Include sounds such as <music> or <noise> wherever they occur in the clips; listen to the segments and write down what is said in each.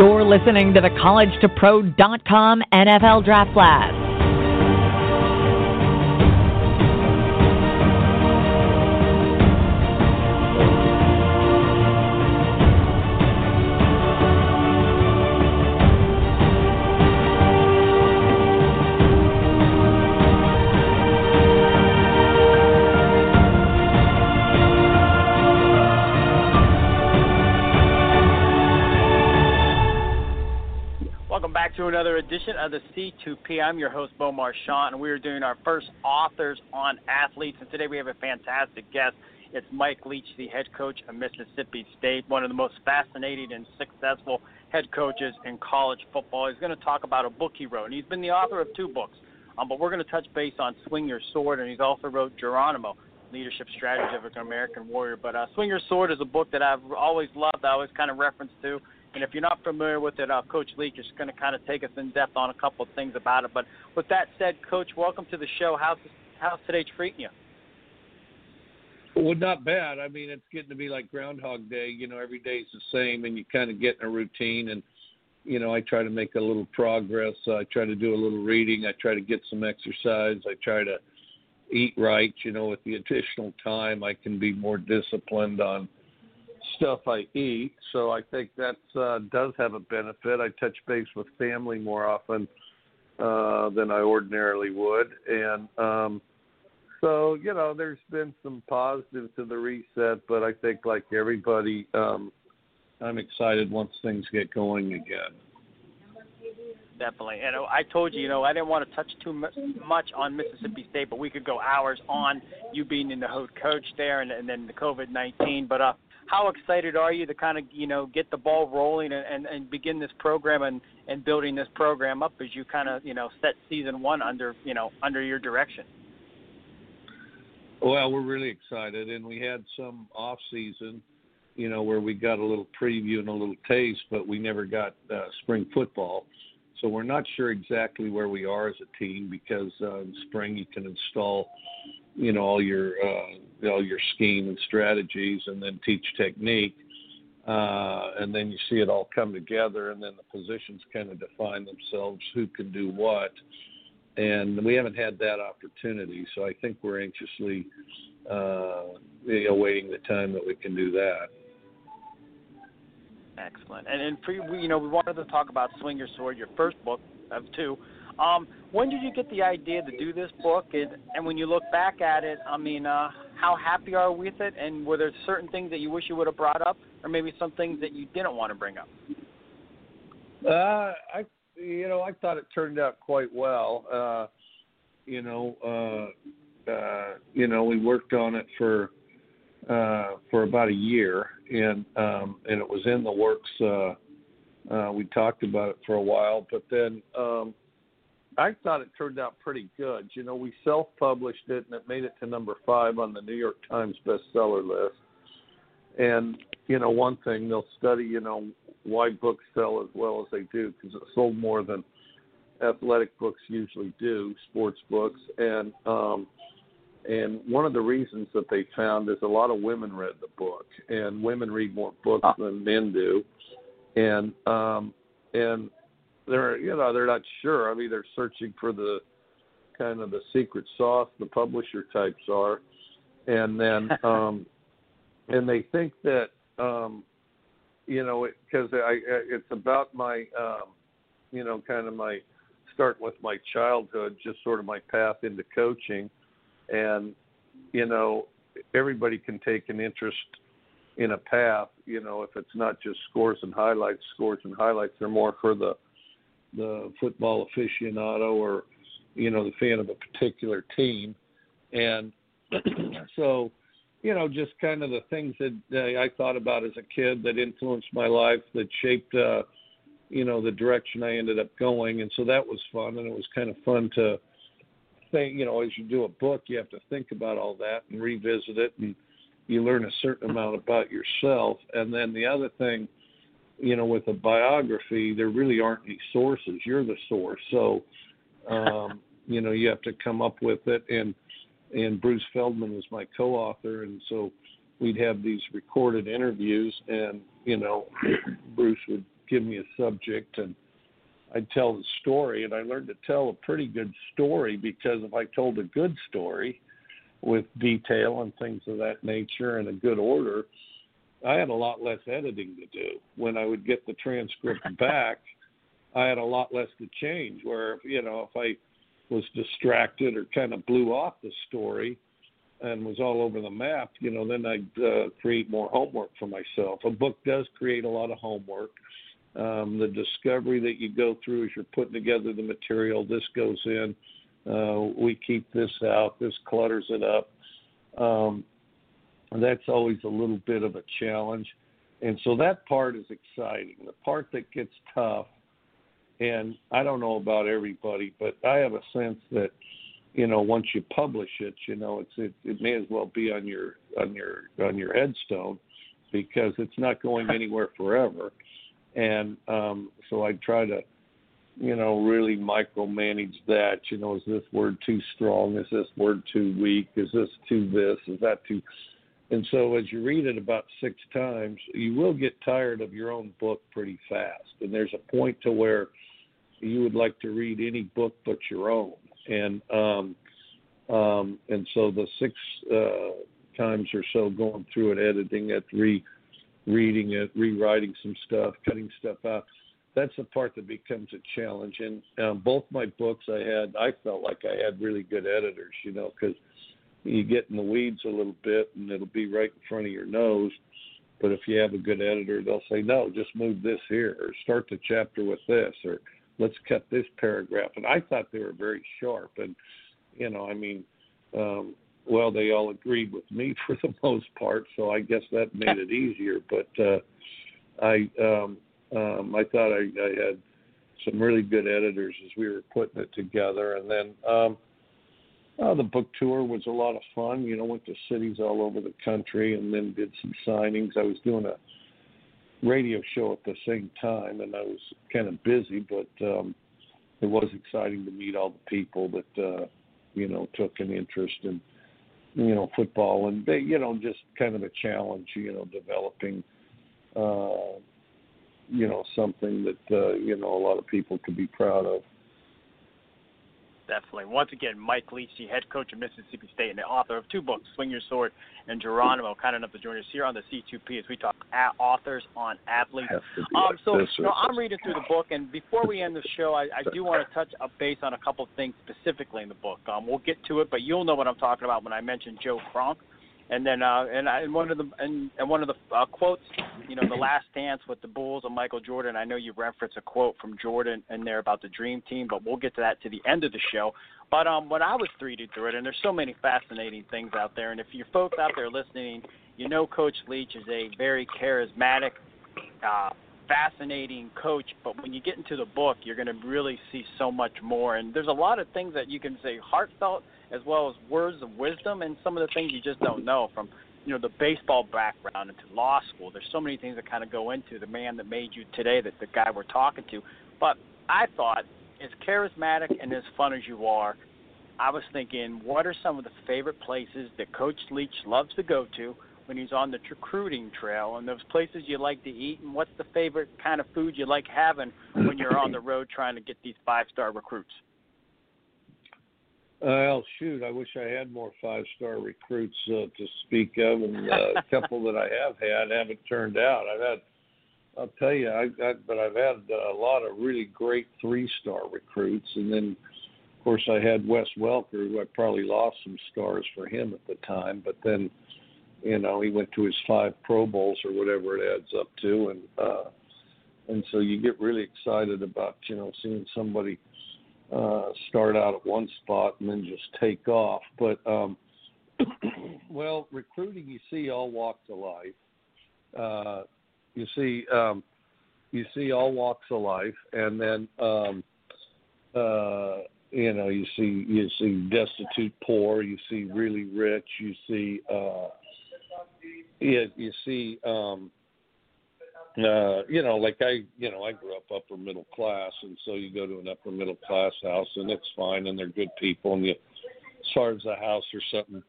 You're listening to the College2Pro.com NFL Draft Blast. Edition of the C2P. I'm your host, Bo Marchionte, and we are doing our first Authors on Athletes. And today we have a fantastic guest. It's Mike Leach, the head coach of Mississippi State, one of the most fascinating and successful head coaches in college football. He's going to talk about a book he wrote, and he's been the author of two books. Um, but we're going to touch base on Swing Your Sword, and he's also wrote Geronimo, Leadership Strategy of an American Warrior. But uh, Swing Your Sword is a book that I've always loved, I always kind of reference to and if you're not familiar with it, uh, Coach Leach is going to kind of take us in depth on a couple of things about it. But with that said, Coach, welcome to the show. How's how's today treating you? Well, not bad. I mean, it's getting to be like Groundhog Day. You know, every day's the same, and you kind of get in a routine. And you know, I try to make a little progress. I try to do a little reading. I try to get some exercise. I try to eat right. You know, with the additional time, I can be more disciplined on stuff I eat, so I think that uh, does have a benefit. I touch base with family more often uh, than I ordinarily would, and um, so you know, there's been some positives to the reset, but I think like everybody, um, I'm excited once things get going again. Definitely, and I told you, you know, I didn't want to touch too much on Mississippi State, but we could go hours on you being in the head coach there, and, and then the COVID nineteen. But uh, how excited are you to kind of you know get the ball rolling and, and, and begin this program and, and building this program up as you kind of you know set season one under you know under your direction? Well, we're really excited, and we had some off season, you know, where we got a little preview and a little taste, but we never got uh, spring football. So we're not sure exactly where we are as a team because uh, in spring you can install you know all your uh, all your scheme and strategies, and then teach technique, uh, and then you see it all come together, and then the positions kind of define themselves, who can do what, and we haven't had that opportunity. So I think we're anxiously uh, awaiting the time that we can do that. Excellent. And, and for you know, we wanted to talk about Swing Your Sword, your first book of two. Um, when did you get the idea to do this book? And, and when you look back at it, I mean, uh, how happy are you with it? And were there certain things that you wish you would have brought up, or maybe some things that you didn't want to bring up? Uh, I, you know, I thought it turned out quite well. Uh, you know, uh, uh, you know, we worked on it for uh, for about a year, and um, and it was in the works. Uh, uh, we talked about it for a while, but then um, I thought it turned out pretty good. You know, we self-published it, and it made it to number five on the New York Times bestseller list. And you know, one thing they'll study, you know, why books sell as well as they do because it sold more than athletic books usually do, sports books, and um, and one of the reasons that they found is a lot of women read the book, and women read more books ah. than men do, and um, and they're you know they're not sure. I mean, they're searching for the kind of the secret sauce the publisher types are, and then <laughs> um, and they think that um, you know because it, I it's about my um, you know kind of my start with my childhood, just sort of my path into coaching, and you know everybody can take an interest in a path, you know, if it's not just scores and highlights, scores and highlights, they're more for the the football aficionado or you know the fan of a particular team, and <clears throat> so you know, just kind of the things that uh, I thought about as a kid that influenced my life, that shaped, uh, you know, the direction I ended up going. And so that was fun. And it was kind of fun to think, you know, as you do a book, you have to think about all that and revisit it. And you learn a certain amount about yourself. And then the other thing, you know, with a biography, there really aren't any sources. You're the source. So, um, <laughs> you know, you have to come up with it. And, and Bruce Feldman was my co-author, and so we'd have these recorded interviews, and you know, <clears throat> Bruce would give me a subject, and I'd tell the story, and I learned to tell a pretty good story because if I told a good story with detail and things of that nature and a good order, I had a lot less editing to do. When I would get the transcript <laughs> back, I had a lot less to change. Where you know, if I was distracted or kind of blew off the story and was all over the map, you know, then I'd uh, create more homework for myself. A book does create a lot of homework. Um, the discovery that you go through as you're putting together the material, this goes in, uh, we keep this out, this clutters it up. Um, that's always a little bit of a challenge. And so that part is exciting. The part that gets tough and I don't know about everybody, but I have a sense that you know once you publish it, you know it's it, it may as well be on your on your on your headstone because it's not going anywhere forever. And um, so I try to you know really micromanage that. You know, is this word too strong? Is this word too weak? Is this too this? Is that too and so as you read it about six times, you will get tired of your own book pretty fast. And there's a point to where you would like to read any book but your own. And um, um, and so the six uh, times or so going through it, editing it, re reading it, rewriting some stuff, cutting stuff out. That's the part that becomes a challenge. And um, both my books, I had, I felt like I had really good editors, you know, because you get in the weeds a little bit and it'll be right in front of your nose. But if you have a good editor, they'll say, no, just move this here or start the chapter with this or let's cut this paragraph. And I thought they were very sharp. And, you know, I mean, um, well, they all agreed with me <laughs> for the most part, so I guess that made it easier. But uh, I, um, um, I thought I, I had some really good editors as we were putting it together. And then um, uh, the book tour was a lot of fun. You know, went to cities all over the country and then did some signings. I was doing a radio show at the same time, and I was kind of busy, but um, it was exciting to meet all the people that uh, you know took an interest in you know football, and they you know just kind of a challenge, you know, developing uh, you know something that uh, you know a lot of people could be proud of definitely. Once again, Mike Leach, the head coach of Mississippi State and the author of two books, Swing Your Sword and Geronimo, kind enough to join us here on the C2P as we talk at authors on athletes. Um, so you know, I'm reading through the book, and before we end the show, I, I do want to touch a base on a couple of things specifically in the book. Um, we'll get to it, but you'll know what I'm talking about when I mention Joe Kronk. And then, uh, and, I, and one of the and, and one of the uh, quotes, you know, the Last Dance with the Bulls and Michael Jordan. I know you reference a quote from Jordan in there about the Dream Team, but we'll get to that to the end of the show. But um, when I was reading through it, and there's so many fascinating things out there, and if you folks out there listening, you know Coach Leach is a very charismatic, uh, fascinating coach. But when you get into the book, you're going to really see so much more. And there's a lot of things that you can say heartfelt as well as words of wisdom and some of the things you just don't know from you know the baseball background into law school. There's so many things that kind of go into the man that made you today, that the guy we're talking to. But I thought, as charismatic and as fun as you are, I was thinking, what are some of the favorite places that Coach Leach loves to go to when he's on the recruiting trail, and those places you like to eat, and what's the favorite kind of food you like having when you're on the road trying to get these five-star recruits? Well, shoot, I wish I had more five star recruits uh, to speak of, and uh, a <laughs> couple that I have had haven't turned out. I've had, I'll tell you, I, I but I've had a lot of really great three star recruits, and then of course I had Wes Welker, who I probably lost some stars for him at the time, but then you know he went to his five Pro Bowls or whatever it adds up to, and uh, and so you get really excited about you know seeing somebody uh, start out at one spot and then just take off. But um, <clears throat> well, recruiting you see all walks of life. Uh, you see um, you see all walks of life, and then um, uh, you know you see you see destitute, poor. You see really rich. You see uh, you, you see um, uh, you know like I you know I grew up upper middle class, and so you go to an upper middle class house, and it's fine, and they're good people, and you as far as the house or something,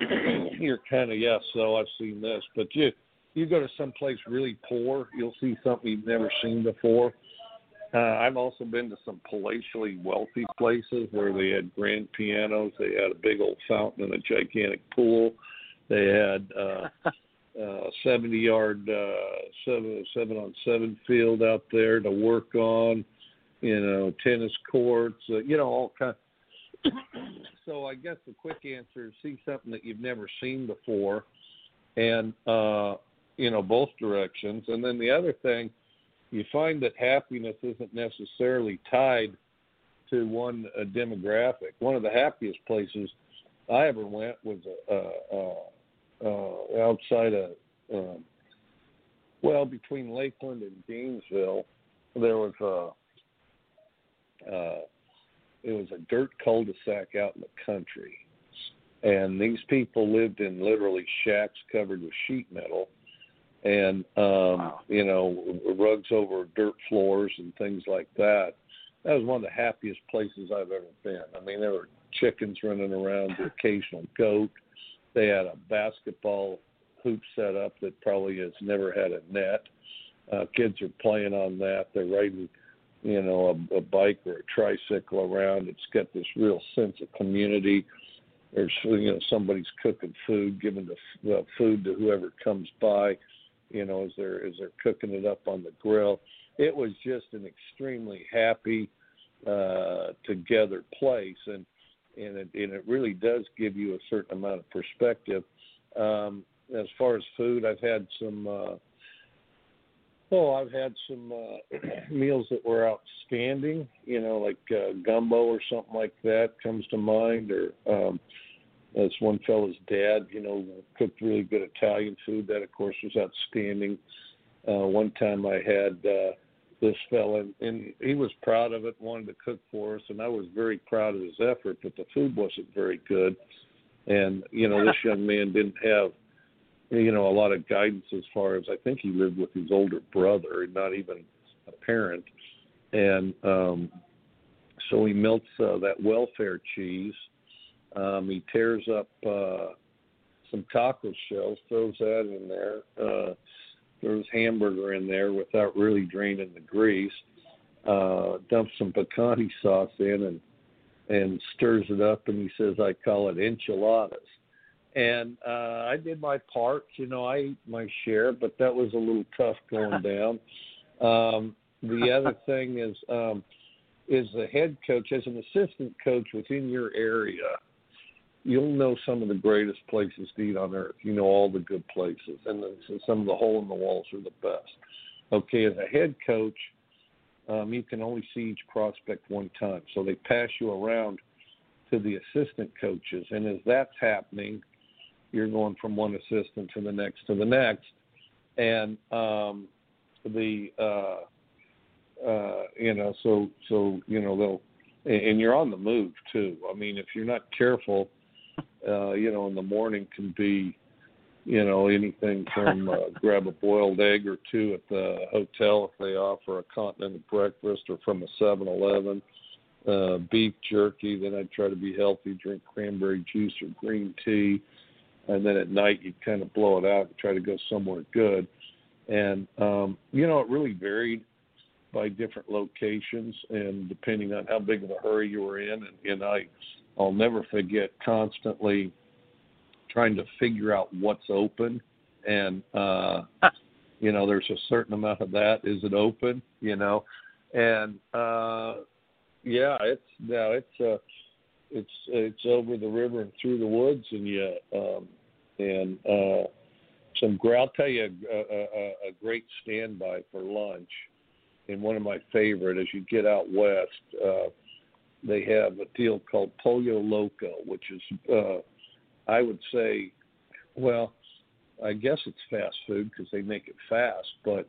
<clears throat> you're kind of yes. So I've seen this, but you you go to some place really poor, you'll see something you've never seen before. Uh, I've also been to some palatially wealthy places where they had grand pianos, they had a big old fountain and a gigantic pool, they had uh, uh, 70 yard uh, seven seven on seven field out there to work on, you know, tennis courts, uh, you know, all kind. <coughs> so I guess the quick answer is see something that you've never seen before, and uh, you know both directions. And then the other thing, you find that happiness isn't necessarily tied to one uh, demographic. One of the happiest places I ever went was uh, uh, uh, outside of um, well between Lakeland and Gainesville. There was a uh, it was a dirt cul-de-sac out in the country, and these people lived in literally shacks covered with sheet metal and um wow. you know rugs over dirt floors and things like that that was one of the happiest places i've ever been i mean there were chickens running around the occasional goat they had a basketball hoop set up that probably has never had a net. Uh kids are playing on that. They're riding you know a, a bike or a tricycle around. It's got this real sense of community. There's you know somebody's cooking food giving the uh, food to whoever comes by you know, as they're as they're cooking it up on the grill. It was just an extremely happy uh, together place, and and it, and it really does give you a certain amount of perspective. Um, as far as food, I've had some. Uh, Oh, I've had some uh, <clears throat> meals that were outstanding. You know, like uh, gumbo or something like that comes to mind, or um, this one fellow's dad, you know, cooked really good Italian food. That, of course, was outstanding. Uh, one time I had uh, this fellow, and he was proud of it, wanted to cook for us, and I was very proud of his effort, but the food wasn't very good. And, you know, this young man didn't have, you know, a lot of guidance as far as I think he lived with his older brother, not even a parent. And um, so he melts uh, that welfare cheese um, he tears up uh, some taco shells, throws that in there, uh, throws hamburger in there without really draining the grease, uh, dumps some picante sauce in and and stirs it up, and he says I call it enchiladas. And uh, I did my part, you know, I ate my share, but that was a little tough going <laughs> down. Um, the other thing is um, is the head coach as an assistant coach within your area you'll know some of the greatest places to eat on earth. You know all the good places, and the, some of the hole in the walls are the best. Okay, as a head coach, um, you can only see each prospect one time, so they pass you around to the assistant coaches, and as that's happening, you're going from one assistant to the next to the next, and um, the uh, uh, you know so so you know they'll and you're on the move too. I mean, if you're not careful uh, you know, in the morning can be, you know, anything from <laughs> uh, grab a boiled egg or two at the hotel if they offer a continental breakfast, or from a Seven Eleven, uh, beef jerky. Then I'd try to be healthy, drink cranberry juice or green tea, and then at night you'd kind of blow it out and try to go somewhere good. And um, you know, it really varied by different locations and depending on how big of a hurry you were in. And, and I I'll never forget constantly trying to figure out what's open. And uh you know there's a certain amount of that. Is it open? You know? And uh yeah it's now it's uh it's it's over the river and through the woods. And you um and uh some i'll tell you a, a, a great standby for lunch. And one of my favorite as you get out west uh they have a deal called Pollo Loco, which is, uh, I would say, well, I guess it's fast food because they make it fast, but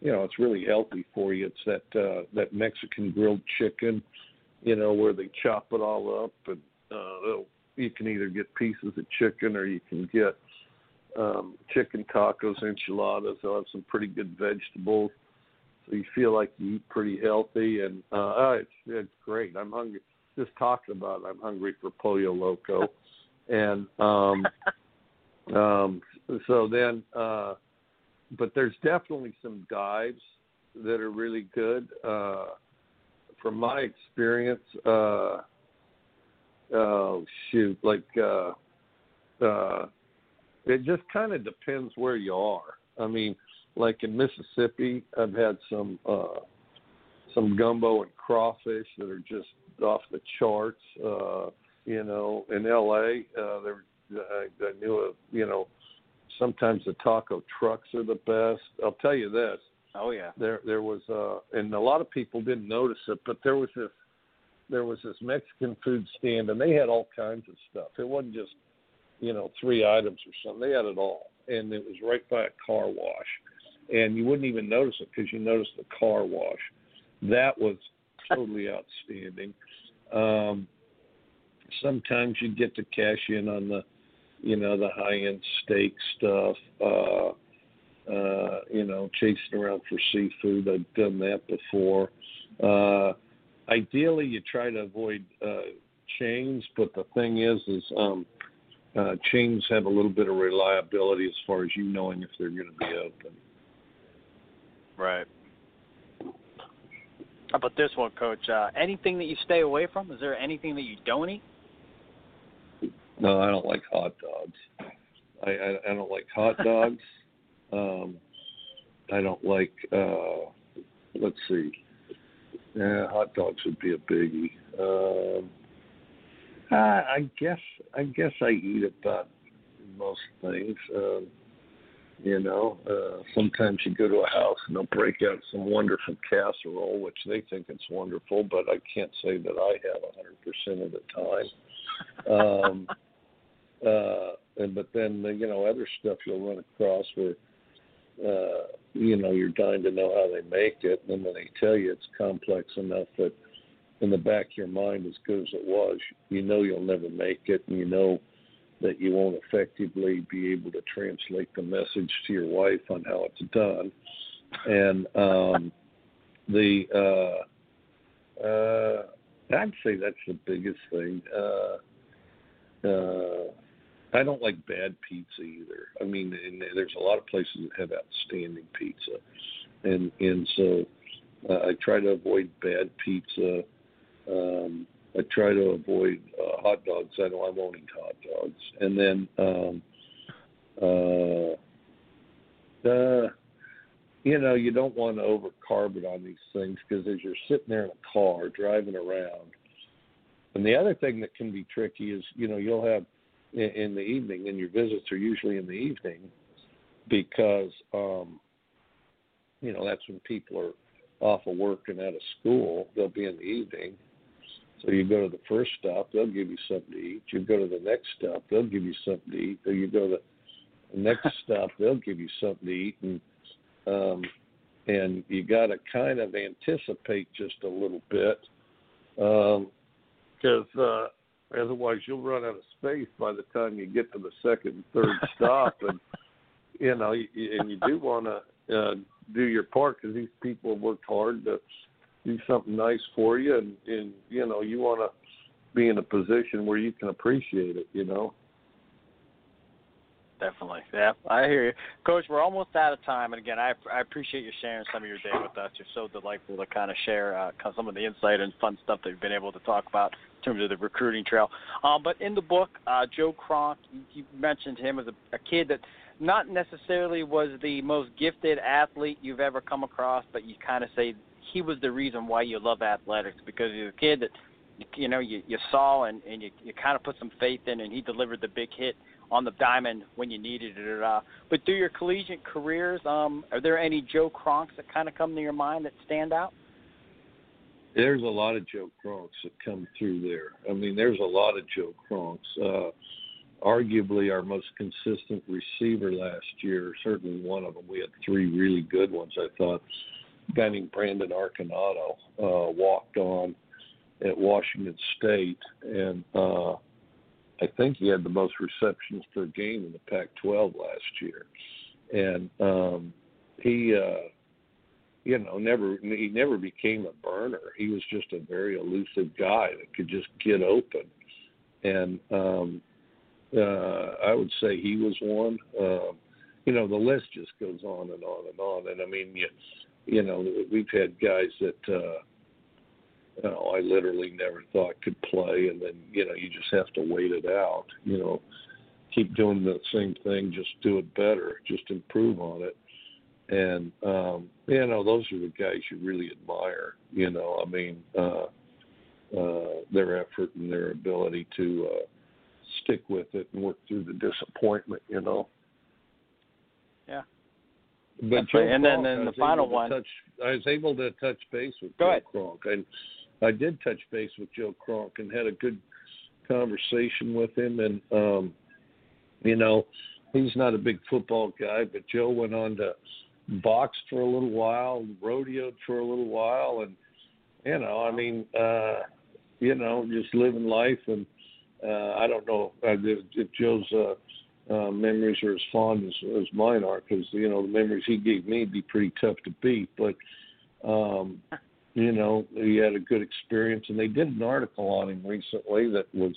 you know it's really healthy for you. It's that uh, that Mexican grilled chicken, you know, where they chop it all up, and uh, you can either get pieces of chicken or you can get um, chicken tacos, enchiladas. They'll have some pretty good vegetables, you feel like you eat pretty healthy, and uh, oh, it's it's great. I'm hungry just talking about it. I'm hungry for pollo loco, <laughs> and um, um, so then. uh but there's definitely some dives that are really good. Uh, from my experience, uh, oh shoot, like uh, uh, it just kind of depends where you are. I mean, like in Mississippi, I've had some uh, some gumbo and crawfish that are just off the charts. Uh, you know, in L.A., uh, there I, I knew a you know sometimes the taco trucks are the best. I'll tell you this. Oh yeah. There there was uh and a lot of people didn't notice it, but there was this there was this Mexican food stand and they had all kinds of stuff. It wasn't just, you know, three items or something. They had it all. And it was right by a car wash. And you wouldn't even notice it because you noticed the car wash. That was totally <laughs> outstanding. Um sometimes you get to cash in on the you know, the high end steak stuff, uh, uh, you know, chasing around for seafood. I've done that before. Uh, ideally, you try to avoid uh, chains, but the thing is, is um, uh, chains have a little bit of reliability as far as you knowing if they're going to be open. Right. How about this one, Coach? Uh, anything that you stay away from? Is there anything that you don't eat? No, I don't like hot dogs. I I, I don't like hot <laughs> dogs. um, I don't like. uh Let's see. Yeah, hot dogs would be a biggie. Um, I, I guess I guess I eat about most things. Um, you know, uh, sometimes you go to a house and they'll break out some wonderful casserole, which they think it's wonderful, but I can't say that I have a 100% of the time. Um, <laughs> uh, and but then you know other stuff you'll run across where uh, you know you're dying to know how they make it, and then when they tell you it's complex enough that in the back of your mind, as good as it was, you know you'll never make it, and you know that you won't effectively be able to translate the message to your wife on how it's done, and um, the uh, uh, I'd say that's the biggest thing. Uh, uh, I don't like bad pizza either. I mean, and there's a lot of places that have outstanding pizza, and and so uh, I try to avoid bad pizza. Um, I try to avoid uh, hot dogs. I know I won't eat hot dogs, and then um, uh, uh, you know you don't want to overcarb it on these things because as you're sitting there in a car driving around, and the other thing that can be tricky is you know you'll have in, in the evening, and your visits are usually in the evening because um, you know that's when people are off of work and out of school. They'll be in the evening. So you go to the first stop, they'll give you something to eat. You go to the next stop, they'll give you something to eat. Or you go to the next <laughs> stop, they'll give you something to eat, and um, and you got to kind of anticipate just a little bit because um, uh, Otherwise, you'll run out of space by the time you get to the second and third <laughs> stop, and you know, and you do want to uh, do your part because these people have worked hard to do something nice for you, and and you know, you want to be in a position where you can appreciate it. You know. Definitely. Yeah, I hear you. Coach, we're almost out of time. And again, I, I appreciate you sharing some of your day with us. You're so delightful to kind of share uh, some of the insight and fun stuff that you've been able to talk about in terms of the recruiting trail. Um, but in the book, uh, Joe Kronk, you, you mentioned him as a, a kid that not necessarily was the most gifted athlete you've ever come across, but you kind of say he was the reason why you love athletics because he's a kid that you know you, you saw and, and you, you kind of put some faith in, and he delivered the big hit on the diamond when you needed it. Uh, but through your collegiate careers, um, are there any Joe Kronks that kind of come to your mind that stand out? There's a lot of Joe Kronks that come through there. I mean, there's a lot of Joe Kronks. Uh, arguably our most consistent receiver last year. Certainly one of them. We had three really good ones. I thought. Guy named Brandon Arconado uh, walked on at Washington State, and uh, I think he had the most receptions per game in the Pac-12 last year. And um, he, uh, you know, never he never became a burner. He was just a very elusive guy that could just get open. And um, uh, I would say he was one. Um, you know, the list just goes on and on and on. And I mean, you, you know, we've had guys that uh, you know, I literally never thought could play, and then you know, you just have to wait it out. You know, keep doing the same thing, just do it better, just improve on it. And um, you know, those are the guys you really admire. You know, I mean, uh, uh, their effort and their ability to uh, stick with it and work through the disappointment. You know. But Joe and then, then the final one. Touch, I was able to touch base with Go Joe ahead. Kronk. And I did touch base with Joe Kronk and had a good conversation with him. And um, you know, he's not a big football guy, but Joe went on to box for a little while, rodeoed for a little while, and you know, I mean, uh, you know, just living life. And uh, I don't know uh, if, if Joe's. Uh, uh, memories are as fond as, as mine are because you know the memories he gave me would be pretty tough to beat. But um, you know he had a good experience, and they did an article on him recently that was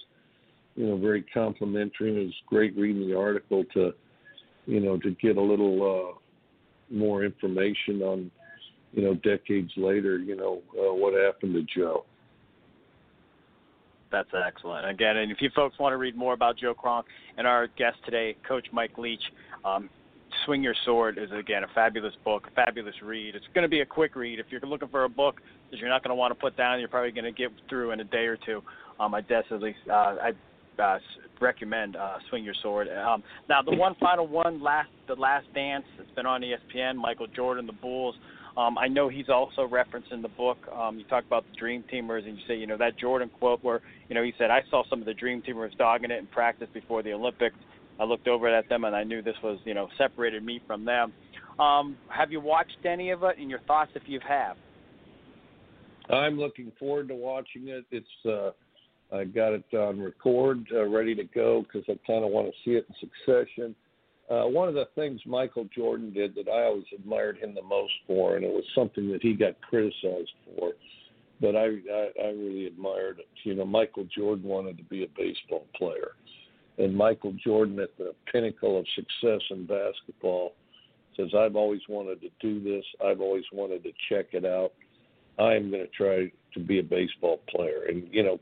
you know very complimentary. And it was great reading the article to you know to get a little uh, more information on you know decades later you know uh, what happened to Joe. That's excellent. Again, and if you folks want to read more about Joe Kronk and our guest today, Coach Mike Leach, um, Swing Your Sword is again a fabulous book, a fabulous read. It's going to be a quick read. If you're looking for a book that you're not going to want to put down, you're probably going to get through in a day or two. Um, I definitely uh, I uh, recommend uh, Swing Your Sword. Um, now the one final one, last the Last Dance. It's been on ESPN. Michael Jordan, the Bulls. Um, I know he's also referenced in the book. Um, you talk about the Dream Teamers, and you say, you know, that Jordan quote where, you know, he said, "I saw some of the Dream Teamers dogging it in practice before the Olympics. I looked over at them, and I knew this was, you know, separated me from them." Um, have you watched any of it? And your thoughts, if you have? I'm looking forward to watching it. It's uh, I got it on record, uh, ready to go because I kind of want to see it in succession. Uh, one of the things Michael Jordan did that I always admired him the most for, and it was something that he got criticized for, but I, I, I really admired it. You know, Michael Jordan wanted to be a baseball player, and Michael Jordan, at the pinnacle of success in basketball, says, "I've always wanted to do this. I've always wanted to check it out. I am going to try to be a baseball player." And you know,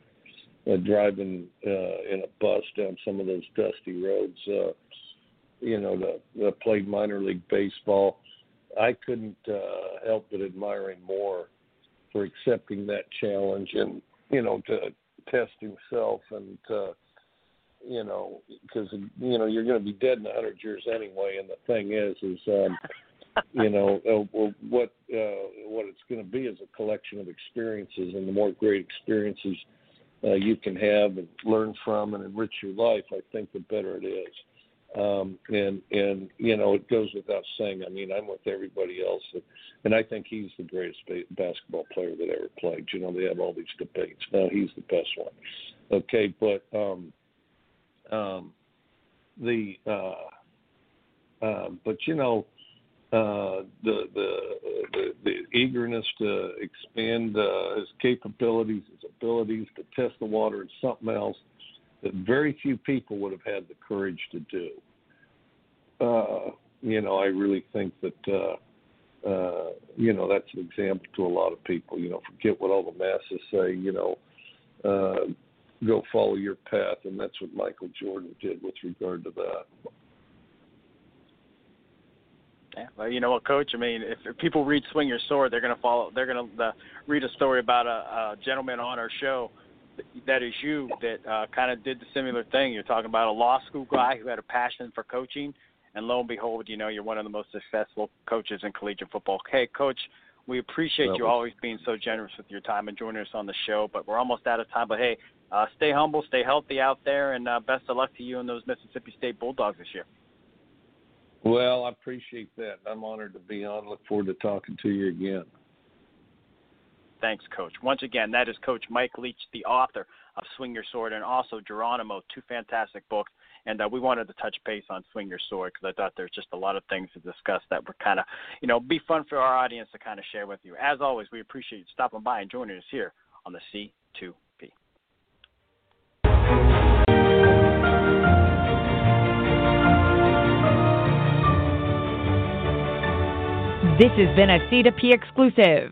uh, driving uh, in a bus down some of those dusty roads. Uh, you know, that, that played minor league baseball. I couldn't uh, help but admire him more for accepting that challenge and, you know, to test himself and, uh, you know, because, you know, you're going to be dead in a 100 years anyway. And the thing is, is, um, <laughs> you know, uh, what uh, what it's going to be is a collection of experiences, and the more great experiences uh, you can have and learn from and enrich your life, I think the better it is. Um, and and you know it goes without saying. I mean, I'm with everybody else, that, and I think he's the greatest ba- basketball player that ever played. You know, they have all these debates. No, he's the best one. Okay, but um, um, the uh, uh, but you know uh, the, the the the eagerness to expand uh, his capabilities, his abilities to test the water is something else that very few people would have had the courage to do. Uh, you know, I really think that uh, uh, you know that's an example to a lot of people. You know, forget what all the masses say. You know, uh, go follow your path, and that's what Michael Jordan did with regard to that. Yeah, well, you know what, Coach? I mean, if, people read "Swing Your Sword," they're going to follow. They're going to uh, read a story about a, a gentleman on our show that is you that uh, kind of did the similar thing. You're talking about a law school guy who had a passion for coaching, and lo and behold, you know, you're one of the most successful coaches in collegiate football. Hey, Coach, we appreciate Well, you always being so generous with your time and joining us on the show. But we're almost out of time. But hey, uh, stay humble, stay healthy out there, and uh, best of luck to you and those Mississippi State Bulldogs this year. Well, I appreciate that. I'm honored to be on. Look forward to talking to you again. Thanks, Coach. Once again, that is Coach Mike Leach, the author of Swing Your Sword, and also Geronimo, two fantastic books. And uh, we wanted to touch base on Swing Your Sword because I thought there's just a lot of things to discuss that were kind of, you know, be fun for our audience to kind of share with you. As always, we appreciate you stopping by and joining us here on the C Two P. This has been a C2P exclusive.